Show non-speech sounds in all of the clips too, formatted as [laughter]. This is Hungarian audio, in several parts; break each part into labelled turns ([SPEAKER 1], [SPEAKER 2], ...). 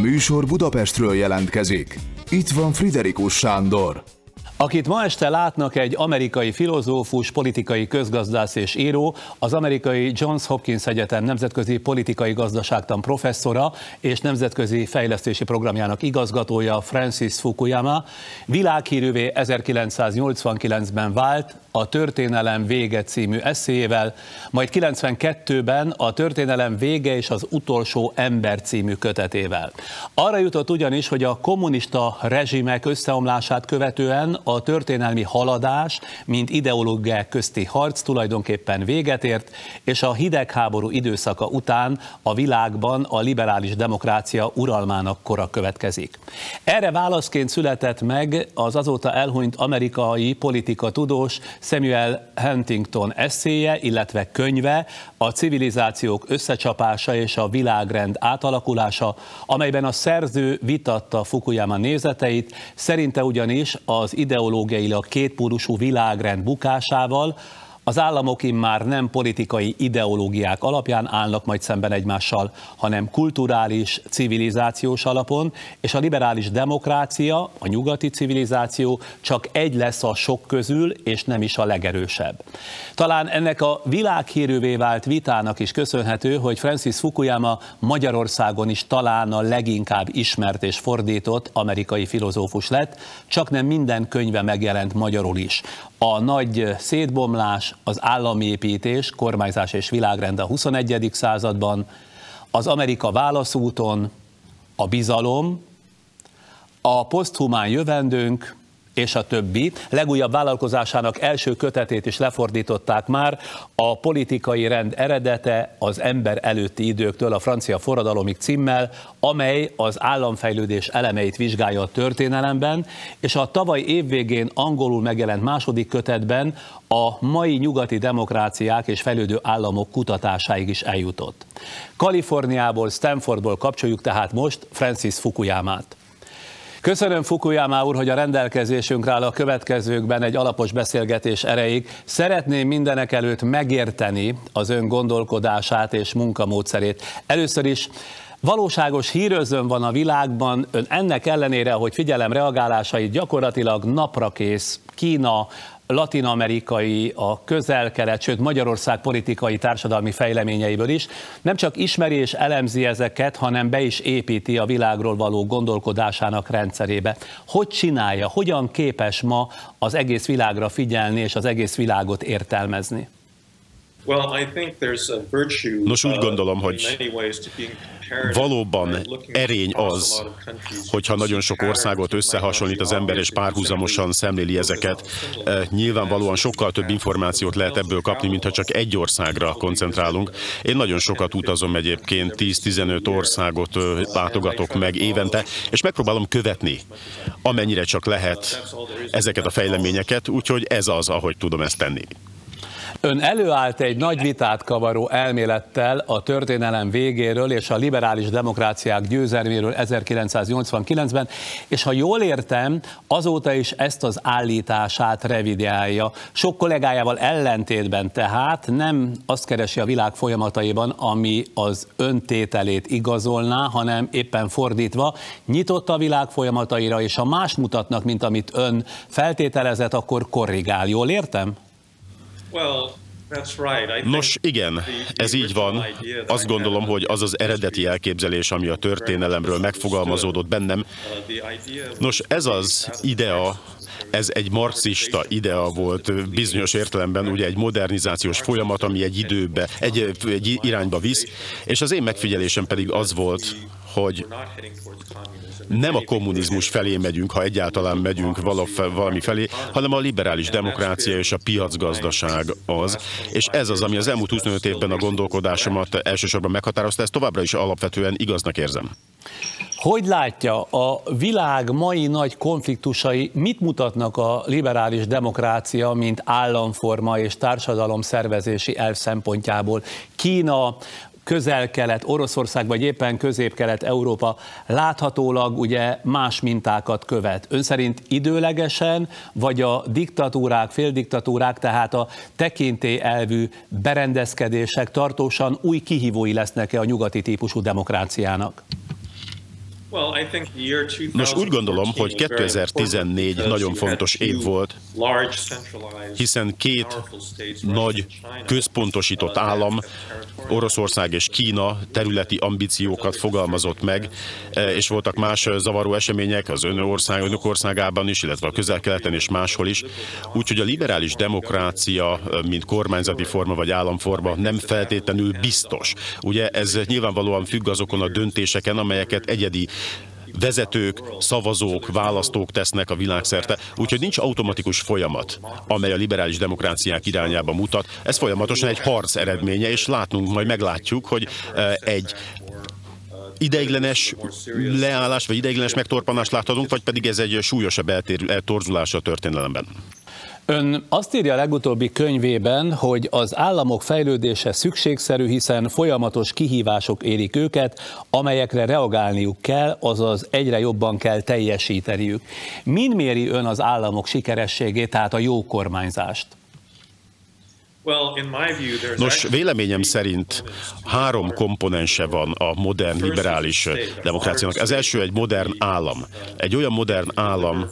[SPEAKER 1] műsor Budapestről jelentkezik. Itt van Friderikus Sándor.
[SPEAKER 2] Akit ma este látnak egy amerikai filozófus, politikai közgazdász és író, az amerikai Johns Hopkins Egyetem nemzetközi politikai gazdaságtan professzora és nemzetközi fejlesztési programjának igazgatója Francis Fukuyama világhírűvé 1989-ben vált a Történelem vége című eszéjével, majd 92-ben a Történelem vége és az utolsó ember című kötetével. Arra jutott ugyanis, hogy a kommunista rezsimek összeomlását követően a történelmi haladás, mint ideológiák közti harc tulajdonképpen véget ért, és a hidegháború időszaka után a világban a liberális demokrácia uralmának kora következik. Erre válaszként született meg az azóta elhunyt amerikai politika tudós Samuel Huntington eszéje, illetve könyve, a civilizációk összecsapása és a világrend átalakulása, amelyben a szerző vitatta Fukuyama nézeteit, szerinte ugyanis az ideológiailag kétpólusú világrend bukásával, az államok immár nem politikai ideológiák alapján állnak majd szemben egymással, hanem kulturális, civilizációs alapon, és a liberális demokrácia, a nyugati civilizáció csak egy lesz a sok közül, és nem is a legerősebb. Talán ennek a világhírűvé vált vitának is köszönhető, hogy Francis Fukuyama Magyarországon is talán a leginkább ismert és fordított amerikai filozófus lett, csak nem minden könyve megjelent magyarul is a nagy szétbomlás, az állami építés, kormányzás és világrend a 21. században, az Amerika válaszúton, a bizalom, a poszthumán jövendőnk, és a többi. Legújabb vállalkozásának első kötetét is lefordították már, a politikai rend eredete az ember előtti időktől a francia forradalomig címmel, amely az államfejlődés elemeit vizsgálja a történelemben, és a tavaly évvégén angolul megjelent második kötetben a mai nyugati demokráciák és fejlődő államok kutatásáig is eljutott. Kaliforniából, Stanfordból kapcsoljuk tehát most Francis Fukuyamát. Köszönöm Fukuyama úr, hogy a rendelkezésünkre áll a következőkben egy alapos beszélgetés erejéig. Szeretném mindenek előtt megérteni az ön gondolkodását és munkamódszerét. Először is Valóságos hírözön van a világban, ön ennek ellenére, hogy figyelem reagálásait gyakorlatilag naprakész Kína, latinamerikai, a közel-kelet, sőt Magyarország politikai társadalmi fejleményeiből is, nem csak ismeri és elemzi ezeket, hanem be is építi a világról való gondolkodásának rendszerébe. Hogy csinálja, hogyan képes ma az egész világra figyelni és az egész világot értelmezni?
[SPEAKER 3] Nos, úgy gondolom, hogy valóban erény az, hogyha nagyon sok országot összehasonlít az ember és párhuzamosan szemléli ezeket. Eh, nyilvánvalóan sokkal több információt lehet ebből kapni, mintha csak egy országra koncentrálunk. Én nagyon sokat utazom egyébként, 10-15 országot látogatok meg évente, és megpróbálom követni, amennyire csak lehet ezeket a fejleményeket, úgyhogy ez az, ahogy tudom ezt tenni.
[SPEAKER 2] Ön előállt egy nagy vitát kavaró elmélettel a történelem végéről és a liberális demokráciák győzelméről 1989-ben, és ha jól értem, azóta is ezt az állítását revideálja. Sok kollégájával ellentétben tehát nem azt keresi a világ folyamataiban, ami az öntételét igazolná, hanem éppen fordítva, nyitott a világ folyamataira, és ha más mutatnak, mint amit ön feltételezett, akkor korrigál. Jól értem?
[SPEAKER 3] Nos, igen, ez így van. Azt gondolom, hogy az az eredeti elképzelés, ami a történelemről megfogalmazódott bennem. Nos, ez az idea, ez egy marxista idea volt bizonyos értelemben, ugye egy modernizációs folyamat, ami egy időbe, egy, egy irányba visz, és az én megfigyelésem pedig az volt, hogy nem a kommunizmus felé megyünk, ha egyáltalán megyünk valami felé, hanem a liberális demokrácia és a piacgazdaság az. És ez az, ami az elmúlt 25 évben a gondolkodásomat elsősorban meghatározta, ezt továbbra is alapvetően igaznak érzem.
[SPEAKER 2] Hogy látja, a világ mai nagy konfliktusai mit mutatnak a liberális demokrácia, mint államforma és társadalom szervezési elv szempontjából? Kína, közel-kelet, Oroszország vagy éppen közép-kelet Európa láthatólag ugye más mintákat követ. Ön szerint időlegesen, vagy a diktatúrák, féldiktatúrák, tehát a tekintélyelvű berendezkedések tartósan új kihívói lesznek-e a nyugati típusú demokráciának?
[SPEAKER 3] Nos, úgy gondolom, hogy 2014 nagyon fontos év volt, hiszen két nagy központosított állam, Oroszország és Kína területi ambíciókat fogalmazott meg, e, és voltak más zavaró események az ön ország, önök országában is, illetve a közel-keleten és máshol is. Úgyhogy a liberális demokrácia, e, mint kormányzati forma vagy államforma nem feltétlenül biztos. Ugye ez nyilvánvalóan függ azokon a döntéseken, amelyeket egyedi vezetők, szavazók, választók tesznek a világszerte, úgyhogy nincs automatikus folyamat, amely a liberális demokráciák irányába mutat. Ez folyamatosan egy harc eredménye, és látnunk, majd meglátjuk, hogy eh, egy ideiglenes leállás, vagy ideiglenes megtorpanást láthatunk, vagy pedig ez egy súlyosabb eltorzulás a történelemben.
[SPEAKER 2] Ön azt írja a legutóbbi könyvében, hogy az államok fejlődése szükségszerű, hiszen folyamatos kihívások érik őket, amelyekre reagálniuk kell, azaz egyre jobban kell teljesíteniük. Min méri ön az államok sikerességét, tehát a jó kormányzást?
[SPEAKER 3] Nos, véleményem szerint három komponense van a modern liberális demokráciának. Az első egy modern állam. Egy olyan modern állam,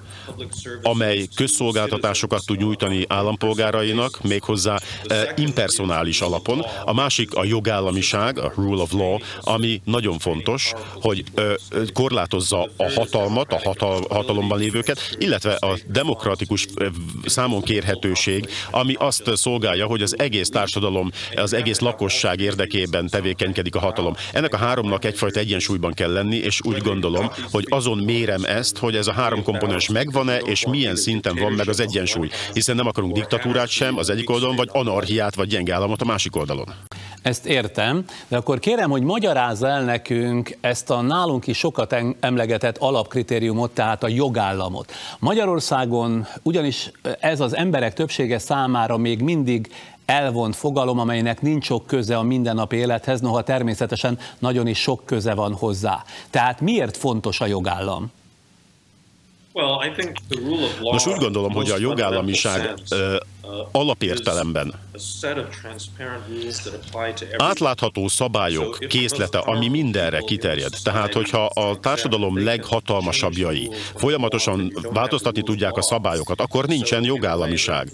[SPEAKER 3] amely közszolgáltatásokat tud nyújtani állampolgárainak, méghozzá eh, impersonális alapon. A másik a jogállamiság, a rule of law, ami nagyon fontos, hogy eh, korlátozza a hatalmat, a hatal, hatalomban lévőket, illetve a demokratikus eh, számon kérhetőség, ami azt szolgálja, hogy az egész társadalom, az egész lakosság érdekében tevékenykedik a hatalom. Ennek a háromnak egyfajta egyensúlyban kell lenni, és úgy gondolom, hogy azon mérem ezt, hogy ez a három komponens megvan-e, és milyen szinten van meg az egyensúly. Hiszen nem akarunk diktatúrát sem az egyik oldalon, vagy anarchiát, vagy gyenge államot a másik oldalon.
[SPEAKER 2] Ezt értem, de akkor kérem, hogy magyarázza el nekünk ezt a nálunk is sokat emlegetett alapkritériumot, tehát a jogállamot. Magyarországon ugyanis ez az emberek többsége számára még mindig elvont fogalom, amelynek nincs sok köze a mindennapi élethez, noha természetesen nagyon is sok köze van hozzá. Tehát miért fontos a jogállam?
[SPEAKER 3] Nos, úgy gondolom, hogy a jogállamiság alapértelemben átlátható szabályok készlete, ami mindenre kiterjed. Tehát, hogyha a társadalom leghatalmasabbjai folyamatosan változtatni tudják a szabályokat, akkor nincsen jogállamiság.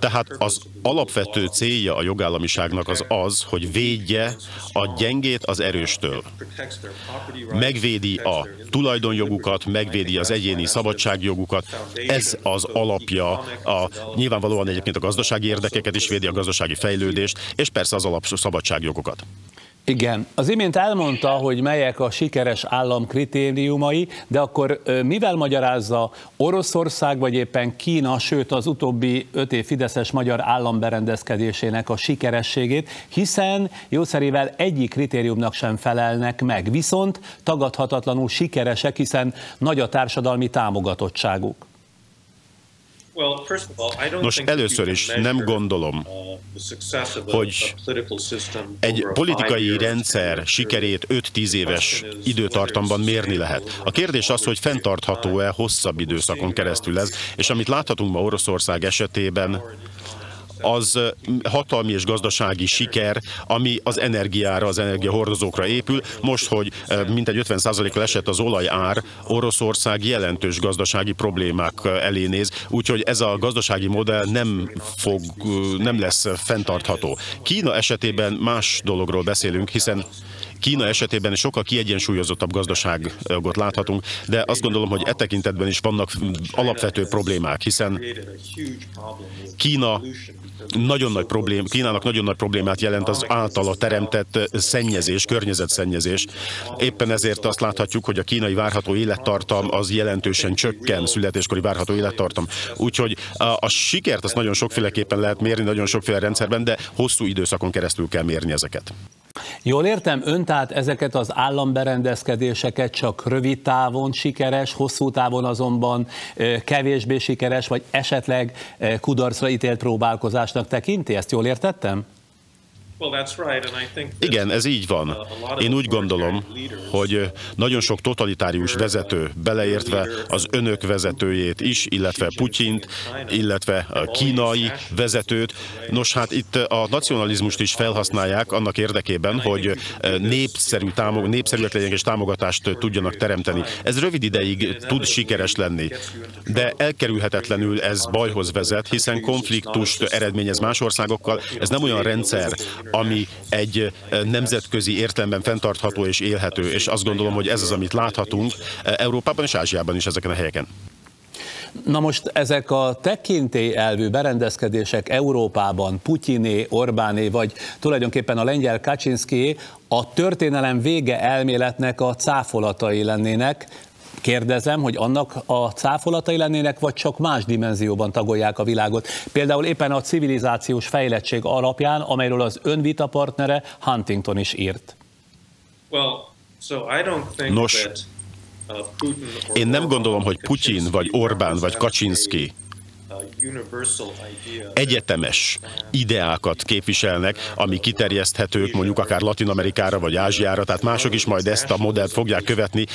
[SPEAKER 3] Tehát az alapvető célja a jogállamiságnak az az, hogy védje a gyengét az erőstől. Megvédi a tulajdonjogukat, megvédi az egyéni szabadságjogukat. Ez az alapja, a, nyilvánvalóan egyébként a gazdasági érdekeket is védi, a gazdasági fejlődést, és persze az alap szabadságjogokat.
[SPEAKER 2] Igen, az imént elmondta, hogy melyek a sikeres állam kritériumai, de akkor mivel magyarázza Oroszország vagy éppen Kína, sőt az utóbbi öt év Fideszes magyar államberendezkedésének a sikerességét, hiszen jószerével egyik kritériumnak sem felelnek meg, viszont tagadhatatlanul sikeresek, hiszen nagy a társadalmi támogatottságuk.
[SPEAKER 3] Nos, először is nem gondolom, uh, hogy egy politikai rendszer sikerét 5-10 éves időtartamban mérni lehet. A kérdés az, hogy fenntartható-e hosszabb időszakon keresztül ez, és amit láthatunk ma Oroszország esetében, az hatalmi és gazdasági siker, ami az energiára, az energiahordozókra épül. Most, hogy mintegy 50%-kal esett az olajár, Oroszország jelentős gazdasági problémák elé néz, úgyhogy ez a gazdasági modell nem, fog, nem lesz fenntartható. Kína esetében más dologról beszélünk, hiszen Kína esetében sokkal kiegyensúlyozottabb gazdaságot láthatunk, de azt gondolom, hogy e tekintetben is vannak alapvető problémák, hiszen Kína nagyon nagy problém, Kínának nagyon nagy problémát jelent az általa teremtett szennyezés, környezetszennyezés. Éppen ezért azt láthatjuk, hogy a kínai várható élettartam az jelentősen csökken, születéskori várható élettartam. Úgyhogy a, a sikert azt nagyon sokféleképpen lehet mérni, nagyon sokféle rendszerben, de hosszú időszakon keresztül kell mérni ezeket.
[SPEAKER 2] Jól értem, ön tehát ezeket az államberendezkedéseket csak rövid távon sikeres, hosszú távon azonban kevésbé sikeres, vagy esetleg kudarcra ítélt próbálkozásnak tekinti? Ezt jól értettem?
[SPEAKER 3] Igen, ez így van. Én úgy gondolom, hogy nagyon sok totalitárius vezető, beleértve az önök vezetőjét is, illetve Putyint, illetve a kínai vezetőt. Nos, hát itt a nacionalizmust is felhasználják annak érdekében, hogy népszerű támog, népszerűek legyenek és támogatást tudjanak teremteni. Ez rövid ideig tud sikeres lenni, de elkerülhetetlenül ez bajhoz vezet, hiszen konfliktust eredményez más országokkal. Ez nem olyan rendszer, ami egy nemzetközi értelemben fenntartható és élhető, és azt gondolom, hogy ez az, amit láthatunk Európában és Ázsiában is ezeken a helyeken.
[SPEAKER 2] Na most ezek a tekintély elvű berendezkedések Európában, Putyiné, Orbáné, vagy tulajdonképpen a lengyel Kaczynszki a történelem vége elméletnek a cáfolatai lennének, Kérdezem, hogy annak a cáfolatai lennének, vagy csak más dimenzióban tagolják a világot. Például éppen a civilizációs fejlettség alapján, amelyről az önvita partnere Huntington is írt.
[SPEAKER 3] Nos, én nem gondolom, hogy Putyin, vagy Orbán, vagy Kaczynski egyetemes ideákat képviselnek, ami kiterjeszthetők mondjuk akár Latin Amerikára vagy Ázsiára, tehát mások is majd ezt a modellt fogják követni.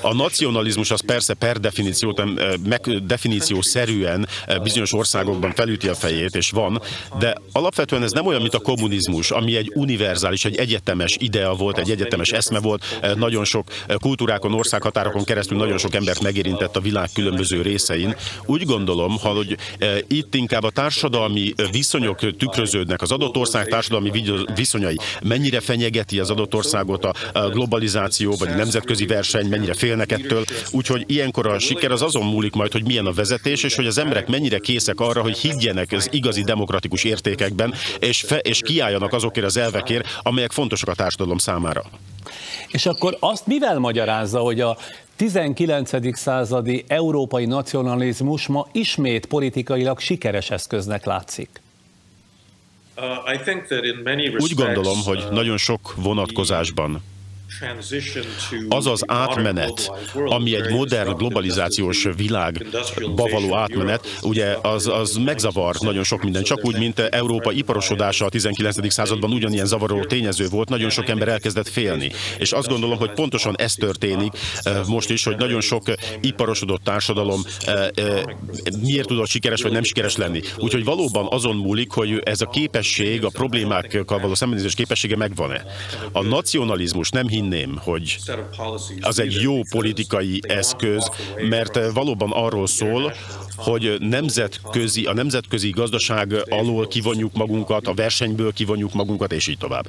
[SPEAKER 3] A nacionalizmus az persze per definíció, meg definíció szerűen bizonyos országokban felüti a fejét, és van, de alapvetően ez nem olyan, mint a kommunizmus, ami egy univerzális, egy egyetemes idea volt, egy egyetemes eszme volt, nagyon sok kultúrákon, országhatárokon keresztül nagyon sok embert megérintett a világ különböző részein. Úgy gondolom, ha hogy eh, itt inkább a társadalmi viszonyok tükröződnek, az adott ország társadalmi viszonyai, mennyire fenyegeti az adott országot a globalizáció, vagy a nemzetközi verseny, mennyire félnek ettől. Úgyhogy ilyenkor a siker az azon múlik majd, hogy milyen a vezetés, és hogy az emberek mennyire készek arra, hogy higgyenek az igazi demokratikus értékekben, és, fe, és kiálljanak azokért az elvekért, amelyek fontosak a társadalom számára.
[SPEAKER 2] És akkor azt mivel magyarázza, hogy a 19. századi európai nacionalizmus ma ismét politikailag sikeres eszköznek látszik.
[SPEAKER 3] Uh, Úgy gondolom, hogy uh, nagyon sok vonatkozásban az az átmenet, ami egy modern globalizációs világba való átmenet, ugye az, az megzavar nagyon sok minden, csak úgy, mint Európa iparosodása a 19. században ugyanilyen zavaró tényező volt, nagyon sok ember elkezdett félni. És azt gondolom, hogy pontosan ez történik eh, most is, hogy nagyon sok iparosodott társadalom eh, eh, miért tudott sikeres vagy nem sikeres lenni. Úgyhogy valóban azon múlik, hogy ez a képesség, a problémákkal való szembenézés képessége megvan-e. A nacionalizmus nem hinném, hogy az egy jó politikai eszköz, mert valóban arról szól, hogy nemzetközi, a nemzetközi gazdaság alól kivonjuk magunkat, a versenyből kivonjuk magunkat, és így tovább.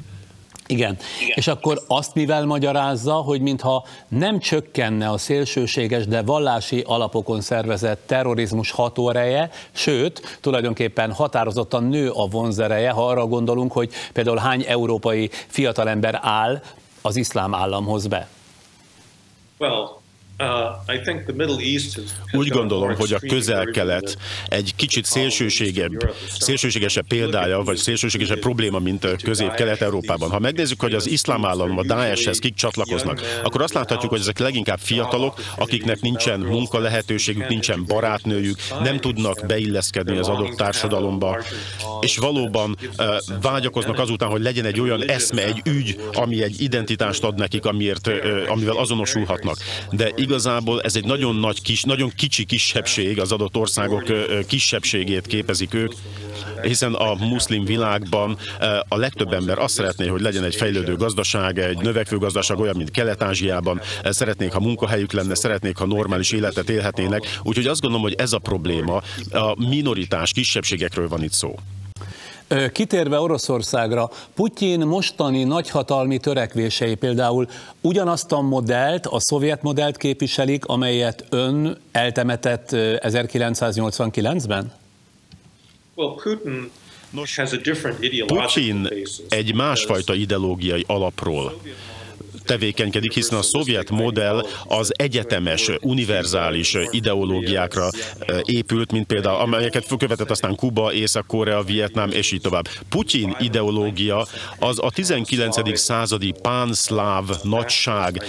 [SPEAKER 2] Igen. Igen. És akkor azt mivel magyarázza, hogy mintha nem csökkenne a szélsőséges, de vallási alapokon szervezett terrorizmus hatóereje, sőt, tulajdonképpen határozottan nő a vonzereje, ha arra gondolunk, hogy például hány európai fiatalember áll az iszlám államhoz be?
[SPEAKER 3] Well, úgy gondolom, hogy a közel-kelet egy kicsit szélsőségebb, szélsőségesebb példája, vagy szélsőségesebb probléma, mint közép-kelet-európában. Ha megnézzük, hogy az iszlám állam, a Daesh-hez kik csatlakoznak, akkor azt láthatjuk, hogy ezek leginkább fiatalok, akiknek nincsen munka lehetőségük, nincsen barátnőjük, nem tudnak beilleszkedni az adott társadalomba, és valóban vágyakoznak azután, hogy legyen egy olyan eszme, egy ügy, ami egy identitást ad nekik, amiért, amivel azonosulhatnak. De igazából ez egy nagyon nagy kis, nagyon kicsi kisebbség, az adott országok kisebbségét képezik ők, hiszen a muszlim világban a legtöbb ember azt szeretné, hogy legyen egy fejlődő gazdaság, egy növekvő gazdaság olyan, mint Kelet-Ázsiában, szeretnék, ha munkahelyük lenne, szeretnék, ha normális életet élhetnének. Úgyhogy azt gondolom, hogy ez a probléma, a minoritás, kisebbségekről van itt szó.
[SPEAKER 2] Kitérve Oroszországra, Putyin mostani nagyhatalmi törekvései például ugyanazt a modellt, a szovjet modellt képviselik, amelyet ön eltemetett 1989-ben?
[SPEAKER 3] Nos, Putin egy másfajta ideológiai alapról tevékenykedik, hiszen a szovjet modell az egyetemes, univerzális ideológiákra épült, mint például, amelyeket követett aztán Kuba, Észak-Korea, Vietnám, és így tovább. Putyin ideológia az a 19. századi pánszláv nagyság,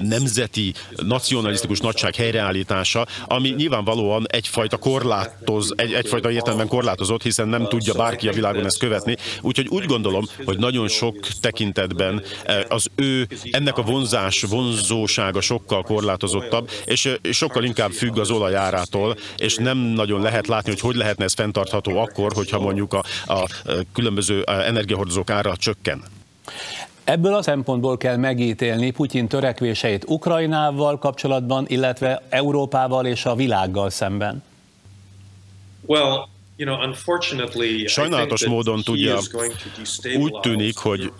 [SPEAKER 3] nemzeti, nacionalisztikus nagyság helyreállítása, ami nyilvánvalóan egyfajta korlátoz, egy, egyfajta értelemben korlátozott, hiszen nem tudja bárki a világon ezt követni. Úgyhogy úgy gondolom, hogy nagyon sok tekintetben az ő, ennek a vonzás, vonzósága sokkal korlátozottabb, és sokkal inkább függ az olajárától, és nem nagyon lehet látni, hogy hogy lehetne ez fenntartható akkor, hogyha mondjuk a, a különböző energiahordozók ára csökken.
[SPEAKER 2] Ebből a szempontból kell megítélni Putyin törekvéseit Ukrajnával kapcsolatban, illetve Európával és a világgal szemben.
[SPEAKER 4] Well,
[SPEAKER 3] Sajnálatos módon tudja, úgy tűnik, hogy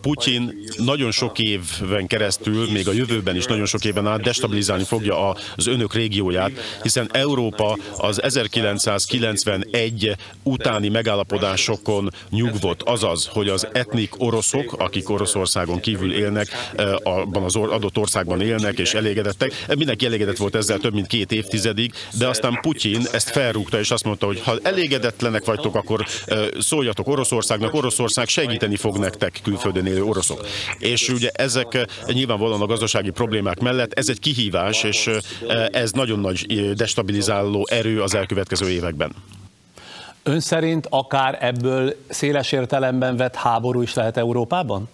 [SPEAKER 3] Putyin nagyon sok évben keresztül, még a jövőben is nagyon sok éven át destabilizálni fogja az önök régióját, hiszen Európa az 1991 utáni megállapodásokon nyugvott, azaz, hogy az etnik oroszok, akik Oroszországon kívül élnek, abban az adott országban élnek és elégedettek, mindenki elégedett volt ezzel több mint két évtizedig, de aztán Putyin ezt felrúgta és azt mondta, mondta, hogy ha elégedetlenek vagytok, akkor szóljatok Oroszországnak, Oroszország segíteni fog nektek külföldön élő oroszok. És ugye ezek nyilvánvalóan a gazdasági problémák mellett ez egy kihívás, és ez nagyon nagy destabilizáló erő az elkövetkező években.
[SPEAKER 2] Ön szerint akár ebből széles értelemben vett háború is lehet Európában?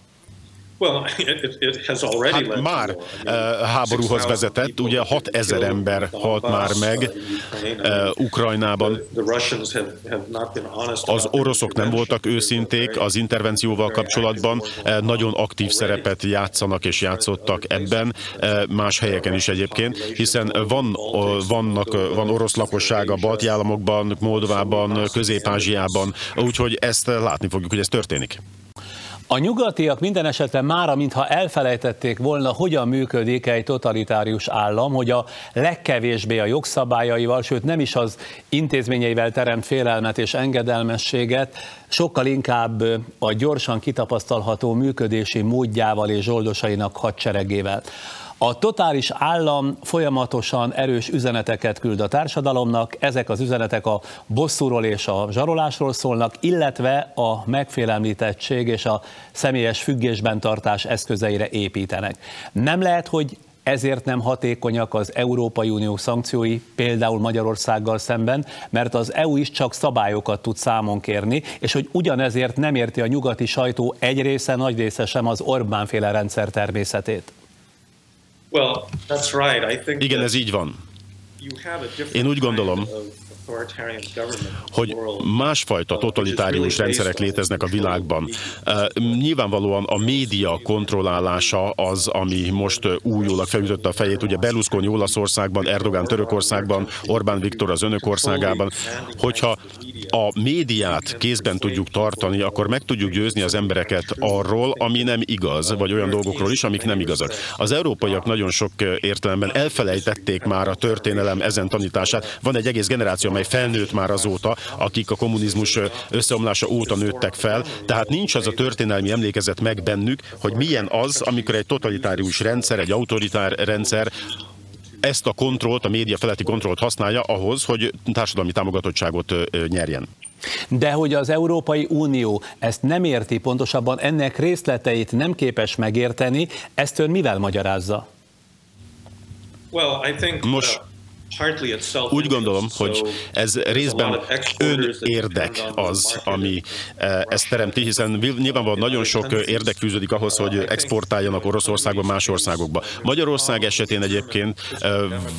[SPEAKER 2] [laughs]
[SPEAKER 3] Hát már uh, háborúhoz vezetett, ugye 6000 ember halt már meg uh, Ukrajnában. Az oroszok nem voltak őszinték az intervencióval kapcsolatban, uh, nagyon aktív szerepet játszanak és játszottak ebben, más helyeken is egyébként, hiszen van, vannak, van orosz lakosság a balti államokban, Moldovában, Közép-Ázsiában, úgyhogy ezt látni fogjuk, hogy ez történik.
[SPEAKER 2] A nyugatiak minden esetre mára, mintha elfelejtették volna, hogyan működik egy totalitárius állam, hogy a legkevésbé a jogszabályaival, sőt nem is az intézményeivel teremt félelmet és engedelmességet, sokkal inkább a gyorsan kitapasztalható működési módjával és zsoldosainak hadseregével. A totális állam folyamatosan erős üzeneteket küld a társadalomnak, ezek az üzenetek a bosszúról és a zsarolásról szólnak, illetve a megfélemlítettség és a személyes függésben tartás eszközeire építenek. Nem lehet, hogy ezért nem hatékonyak az Európai Unió szankciói, például Magyarországgal szemben, mert az EU is csak szabályokat tud számon kérni, és hogy ugyanezért nem érti a nyugati sajtó egy része, nagy része sem az Orbán féle rendszer természetét.
[SPEAKER 3] Igen, ez így van. Én úgy gondolom, hogy másfajta totalitárius rendszerek léteznek a világban. Nyilvánvalóan a média kontrollálása az, ami most újólag felütötte a fejét, ugye Berlusconi Olaszországban, Erdogan Törökországban, Orbán Viktor az önök országában, hogyha a médiát kézben tudjuk tartani, akkor meg tudjuk győzni az embereket arról, ami nem igaz, vagy olyan dolgokról is, amik nem igazak. Az európaiak nagyon sok értelemben elfelejtették már a történelem ezen tanítását. Van egy egész generáció, amely felnőtt már azóta, akik a kommunizmus összeomlása óta nőttek fel, tehát nincs az a történelmi emlékezet meg bennük, hogy milyen az, amikor egy totalitárius rendszer, egy autoritár rendszer ezt a kontrollt, a média feletti kontrollt használja ahhoz, hogy társadalmi támogatottságot nyerjen.
[SPEAKER 2] De hogy az Európai Unió ezt nem érti, pontosabban ennek részleteit nem képes megérteni, ezt ön mivel magyarázza?
[SPEAKER 3] Most úgy gondolom, hogy ez részben önérdek az, ami e, ezt teremti, hiszen nyilvánvalóan nagyon sok érdek fűződik ahhoz, hogy exportáljanak Oroszországba, más országokba. Magyarország esetén egyébként e,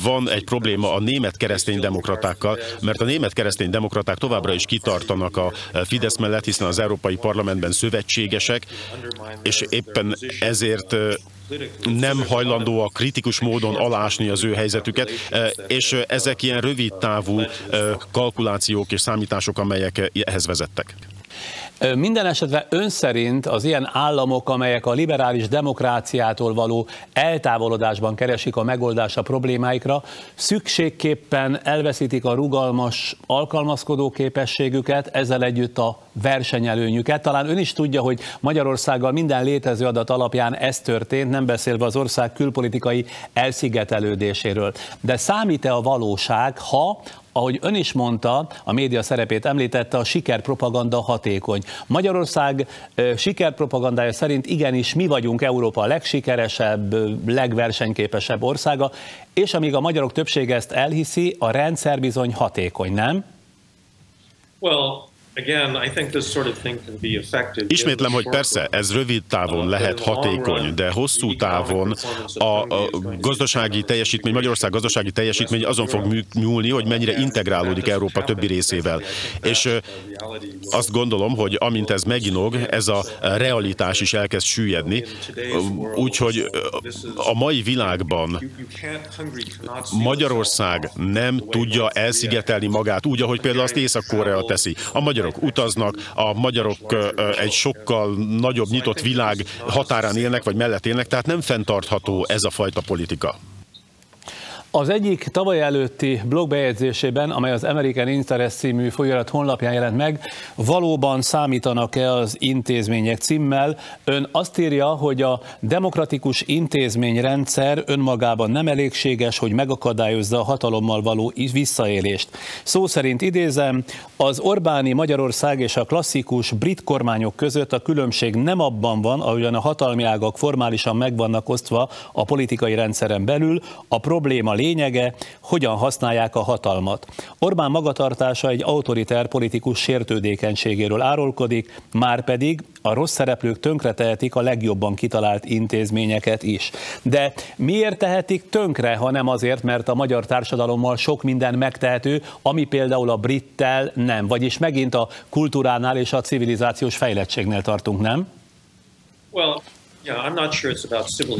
[SPEAKER 3] van egy probléma a német keresztény demokratákkal, mert a német keresztény demokraták továbbra is kitartanak a Fidesz mellett, hiszen az Európai Parlamentben szövetségesek, és éppen ezért nem hajlandóak kritikus módon alásni az ő helyzetüket, e, és ezek ilyen rövid távú e, kalkulációk és számítások, amelyek ehhez vezettek.
[SPEAKER 2] Minden esetre ön szerint az ilyen államok, amelyek a liberális demokráciától való eltávolodásban keresik a megoldást a problémáikra, szükségképpen elveszítik a rugalmas alkalmazkodó képességüket, ezzel együtt a versenyelőnyüket. Talán ön is tudja, hogy Magyarországgal minden létező adat alapján ez történt, nem beszélve az ország külpolitikai elszigetelődéséről. De számít-e a valóság, ha ahogy ön is mondta, a média szerepét említette, a sikerpropaganda hatékony. Magyarország sikerpropagandája szerint igenis mi vagyunk Európa a legsikeresebb, legversenyképesebb országa, és amíg a magyarok többsége ezt elhiszi, a rendszer bizony hatékony, nem?
[SPEAKER 4] Well,
[SPEAKER 3] Ismétlem, hogy persze, ez rövid távon lehet hatékony, de hosszú távon a, a gazdasági teljesítmény, Magyarország gazdasági teljesítmény azon fog nyúlni, hogy mennyire integrálódik Európa többi részével. És azt gondolom, hogy amint ez meginog, ez a realitás is elkezd süllyedni. Úgyhogy a mai világban Magyarország nem tudja elszigetelni magát úgy, ahogy például azt Észak-Korea teszi. A magyarok utaznak, a magyarok egy sokkal nagyobb nyitott világ határán élnek, vagy mellett élnek, tehát nem fenntartható ez a fajta politika.
[SPEAKER 2] Az egyik tavaly előtti blogbejegyzésében, amely az American Interest című folyamat honlapján jelent meg, valóban számítanak-e az intézmények címmel. Ön azt írja, hogy a demokratikus intézményrendszer önmagában nem elégséges, hogy megakadályozza a hatalommal való visszaélést. Szó szerint idézem, az Orbáni Magyarország és a klasszikus brit kormányok között a különbség nem abban van, ahogyan a hatalmi ágak formálisan meg vannak osztva a politikai rendszeren belül, a probléma lényege, hogyan használják a hatalmat. Orbán magatartása egy autoriter politikus sértődékenységéről árulkodik, már pedig a rossz szereplők tönkretehetik a legjobban kitalált intézményeket is. De miért tehetik tönkre, ha nem azért, mert a magyar társadalommal sok minden megtehető, ami például a brittel nem. Vagyis megint a kultúránál és a civilizációs fejlettségnél tartunk, nem?
[SPEAKER 4] Well,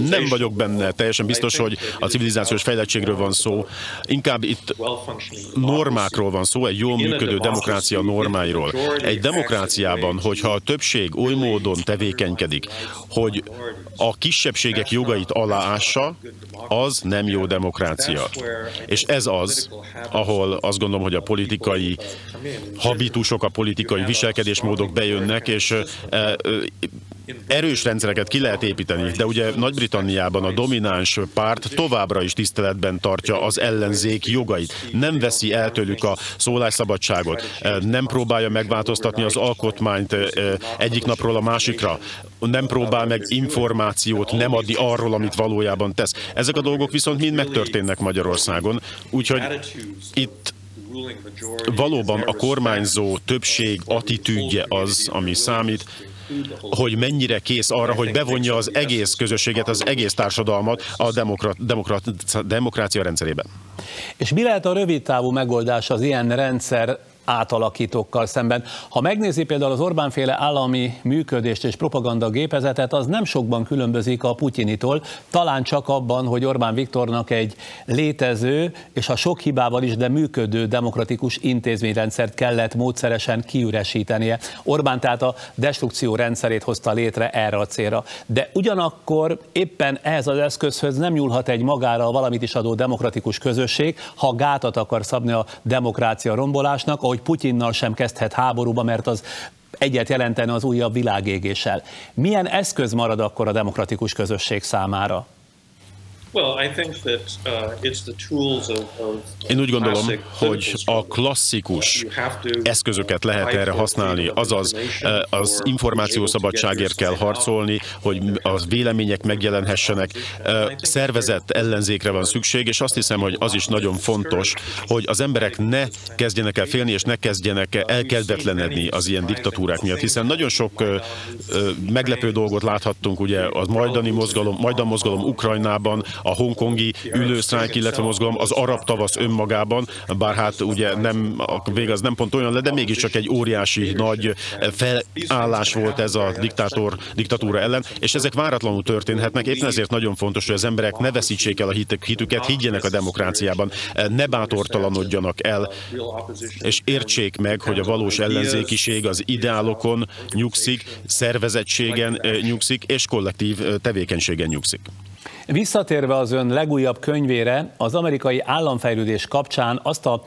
[SPEAKER 3] Nem vagyok benne teljesen biztos, hogy a civilizációs fejlettségről van szó. Inkább itt normákról van szó, egy jól működő demokrácia normáiról. Egy demokráciában, hogyha a többség oly módon tevékenykedik, hogy a kisebbségek jogait aláássa, az nem jó demokrácia. És ez az, ahol azt gondolom, hogy a politikai habitusok, a politikai viselkedésmódok bejönnek, és erős rendszereket ki lehet építeni, de ugye Nagy-Britanniában a domináns párt továbbra is tiszteletben tartja az ellenzék jogait. Nem veszi el tőlük a szólásszabadságot, e, nem próbálja megváltoztatni az alkotmányt e, egyik napról a másikra, nem próbál meg információt nem adni arról, amit valójában tesz. Ezek a dolgok viszont mind megtörténnek Magyarországon, úgyhogy itt valóban a kormányzó többség attitűdje az, ami számít, hogy mennyire kész arra, hogy bevonja az egész közösséget, az egész társadalmat a demokrat, demokrat, demokrácia rendszerében.
[SPEAKER 2] És mi lehet a rövid távú megoldás az ilyen rendszer átalakítókkal szemben. Ha megnézi például az Orbán féle állami működést és propaganda gépezetet, az nem sokban különbözik a Putyinitól, talán csak abban, hogy Orbán Viktornak egy létező és a sok hibával is, de működő demokratikus intézményrendszert kellett módszeresen kiüresítenie. Orbán tehát a destrukció rendszerét hozta létre erre a célra. De ugyanakkor éppen ehhez az eszközhöz nem nyúlhat egy magára valamit is adó demokratikus közösség, ha gátat akar szabni a demokrácia rombolásnak, ahogy Putyinnal sem kezdhet háborúba, mert az egyet jelentene az újabb világégéssel. Milyen eszköz marad akkor a demokratikus közösség számára?
[SPEAKER 3] Én úgy gondolom, hogy a klasszikus eszközöket lehet erre használni, azaz az információszabadságért kell harcolni, hogy a vélemények megjelenhessenek, szervezett ellenzékre van szükség, és azt hiszem, hogy az is nagyon fontos, hogy az emberek ne kezdjenek el félni, és ne kezdjenek el elkedvetlenedni az ilyen diktatúrák miatt, hiszen nagyon sok meglepő dolgot láthattunk, ugye a majdani mozgalom, majdan mozgalom Ukrajnában, a hongkongi ülősztrájk, illetve mozgalom, az arab tavasz önmagában, bár hát ugye nem, a vég az nem pont olyan le, de mégiscsak egy óriási nagy felállás volt ez a diktátor, diktatúra ellen, és ezek váratlanul történhetnek, éppen ezért nagyon fontos, hogy az emberek ne veszítsék el a hitüket, higgyenek a demokráciában, ne bátortalanodjanak el, és értsék meg, hogy a valós ellenzékiség az ideálokon nyugszik, szervezettségen nyugszik, és kollektív tevékenységen nyugszik.
[SPEAKER 2] Visszatérve az ön legújabb könyvére, az amerikai államfejlődés kapcsán azt a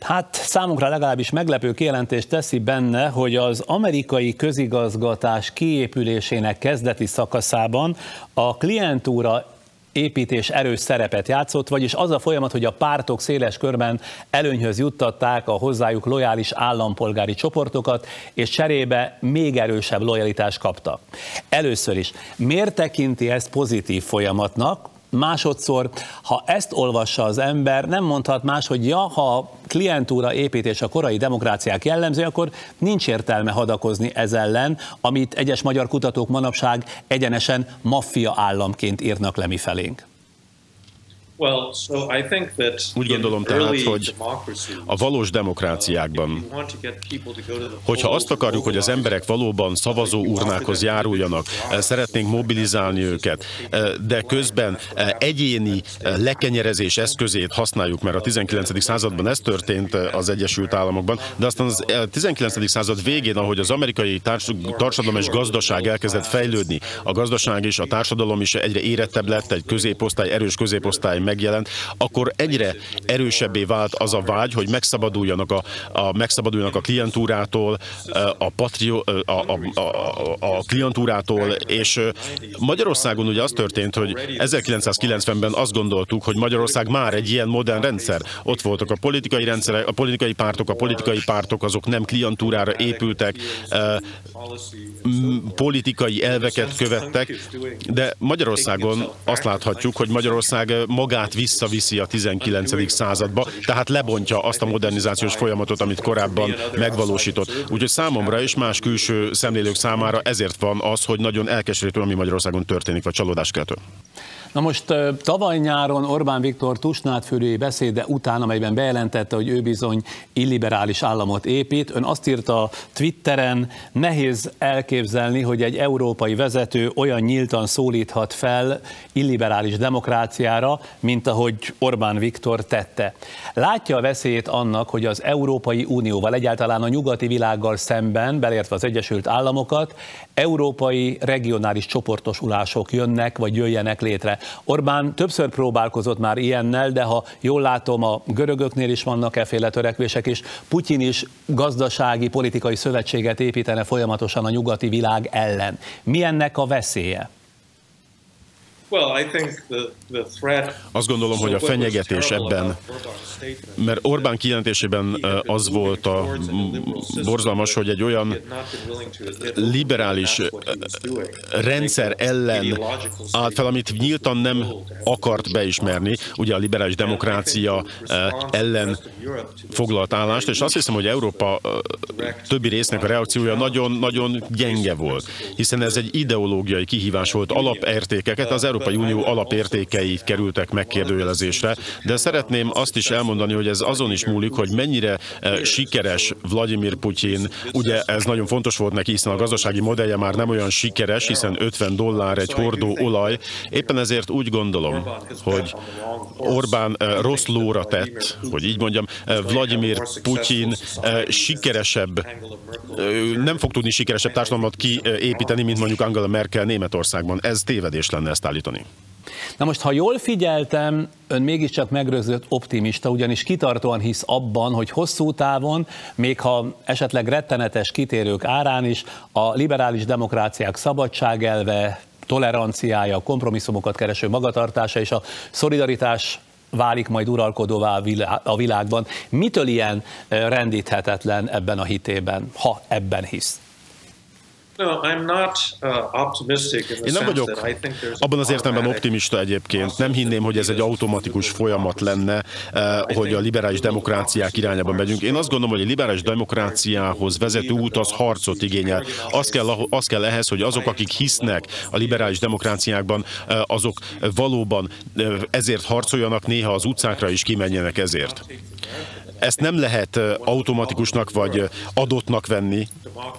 [SPEAKER 2] Hát számunkra legalábbis meglepő kijelentést teszi benne, hogy az amerikai közigazgatás kiépülésének kezdeti szakaszában a klientúra építés erős szerepet játszott, vagyis az a folyamat, hogy a pártok széles körben előnyhöz juttatták a hozzájuk lojális állampolgári csoportokat, és cserébe még erősebb lojalitást kaptak. Először is, miért tekinti ezt pozitív folyamatnak, Másodszor, ha ezt olvassa az ember, nem mondhat más, hogy ja, ha klientúra építés a korai demokráciák jellemző, akkor nincs értelme hadakozni ez ellen, amit egyes magyar kutatók manapság egyenesen maffia államként írnak le mi felénk.
[SPEAKER 3] Úgy gondolom tehát, hogy a valós demokráciákban, hogyha azt akarjuk, hogy az emberek valóban szavazó urnákhoz járuljanak, eh, szeretnénk mobilizálni őket, eh, de közben eh, egyéni lekenyerezés eszközét használjuk, mert a 19. században ez történt az Egyesült Államokban, de aztán az 19. század végén, ahogy az amerikai társadalom és gazdaság elkezdett fejlődni, a gazdaság és a társadalom is egyre érettebb lett, egy középosztály, erős középosztály megjelent, akkor egyre erősebbé vált az a vágy, hogy megszabaduljanak a, a, megszabaduljanak a klientúrától, a, patrio, a, a, a, a klientúrától, és Magyarországon ugye az történt, hogy 1990-ben azt gondoltuk, hogy Magyarország már egy ilyen modern rendszer. Ott voltak a politikai rendszerek, a politikai pártok, a politikai pártok azok nem klientúrára épültek, politikai elveket követtek, de Magyarországon azt láthatjuk, hogy Magyarország magát visszaviszi a 19. századba, tehát lebontja azt a modernizációs folyamatot, amit korábban megvalósított. Úgyhogy számomra és más külső szemlélők számára ezért van az, hogy nagyon elkeserítő, ami Magyarországon történik, vagy csalódáskeltő.
[SPEAKER 2] Na most tavaly nyáron Orbán Viktor Tusnádfőrői beszéde után, amelyben bejelentette, hogy ő bizony illiberális államot épít, ön azt írta Twitteren, nehéz elképzelni, hogy egy európai vezető olyan nyíltan szólíthat fel illiberális demokráciára, mint ahogy Orbán Viktor tette. Látja a veszélyét annak, hogy az Európai Unióval, egyáltalán a nyugati világgal szemben, belértve az Egyesült Államokat, európai regionális csoportosulások jönnek, vagy jöjjenek létre. Orbán többször próbálkozott már ilyennel, de ha jól látom, a görögöknél is vannak efféle törekvések, és Putyin is gazdasági, politikai szövetséget építene folyamatosan a nyugati világ ellen. Mi ennek a veszélye?
[SPEAKER 3] Azt gondolom, hogy a fenyegetés ebben, mert Orbán kijelentésében az volt a borzalmas, hogy egy olyan liberális rendszer ellen állt fel, amit nyíltan nem akart beismerni, ugye a liberális demokrácia ellen foglalt állást, és azt hiszem, hogy Európa többi résznek a reakciója nagyon-nagyon gyenge volt, hiszen ez egy ideológiai kihívás volt, alapértékeket az Európai Unió alapértékei kerültek megkérdőjelezésre, de szeretném azt is elmondani, hogy ez azon is múlik, hogy mennyire eh, sikeres Vladimir Putyin. Ugye ez nagyon fontos volt neki, hiszen a gazdasági modellje már nem olyan sikeres, hiszen 50 dollár egy hordó olaj. Éppen ezért úgy gondolom, hogy Orbán eh, rossz lóra tett, hogy így mondjam, eh, Vladimir Putyin sikeresebb, nem fog tudni sikeresebb társadalmat kiépíteni, mint mondjuk Angela Merkel Németországban. Ez tévedés lenne ezt állítani.
[SPEAKER 2] Na most, ha jól figyeltem, ön mégiscsak megrözött optimista, ugyanis kitartóan hisz abban, hogy hosszú távon, még ha esetleg rettenetes kitérők árán is, a liberális demokráciák szabadságelve, toleranciája, kompromisszumokat kereső magatartása és a szolidaritás válik majd uralkodóvá a világban. Mitől ilyen rendíthetetlen ebben a hitében, ha ebben hisz?
[SPEAKER 3] Én nem vagyok abban az értelemben optimista egyébként. Nem hinném, hogy ez egy automatikus folyamat lenne, eh, hogy a liberális demokráciák irányába megyünk. Én azt gondolom, hogy a liberális demokráciához vezető út az harcot igényel. Az kell, az kell ehhez, hogy azok, akik hisznek a liberális demokráciákban, eh, azok valóban eh, ezért harcoljanak, néha az utcákra is kimenjenek ezért. Ezt nem lehet eh, automatikusnak vagy adottnak venni.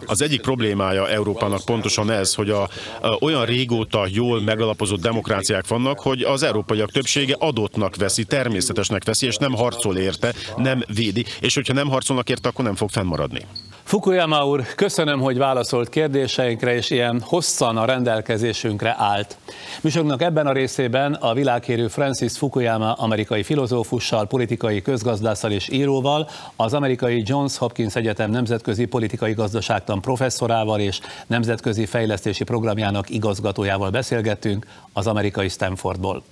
[SPEAKER 3] Az egyik problémája Európának pontosan ez, hogy a, a, olyan régóta jól megalapozott demokráciák vannak, hogy az európaiak többsége adottnak veszi, természetesnek veszi, és nem harcol érte, nem védi, és hogyha nem harcolnak érte, akkor nem fog fennmaradni.
[SPEAKER 2] Fukuyama úr, köszönöm, hogy válaszolt kérdéseinkre, és ilyen hosszan a rendelkezésünkre állt. Műsorunknak ebben a részében a világhírű Francis Fukuyama amerikai filozófussal, politikai közgazdásszal és íróval, az amerikai Johns Hopkins Egyetem nemzetközi politikai gazdaságtan professzorával és nemzetközi fejlesztési programjának igazgatójával beszélgettünk az amerikai Stanfordból.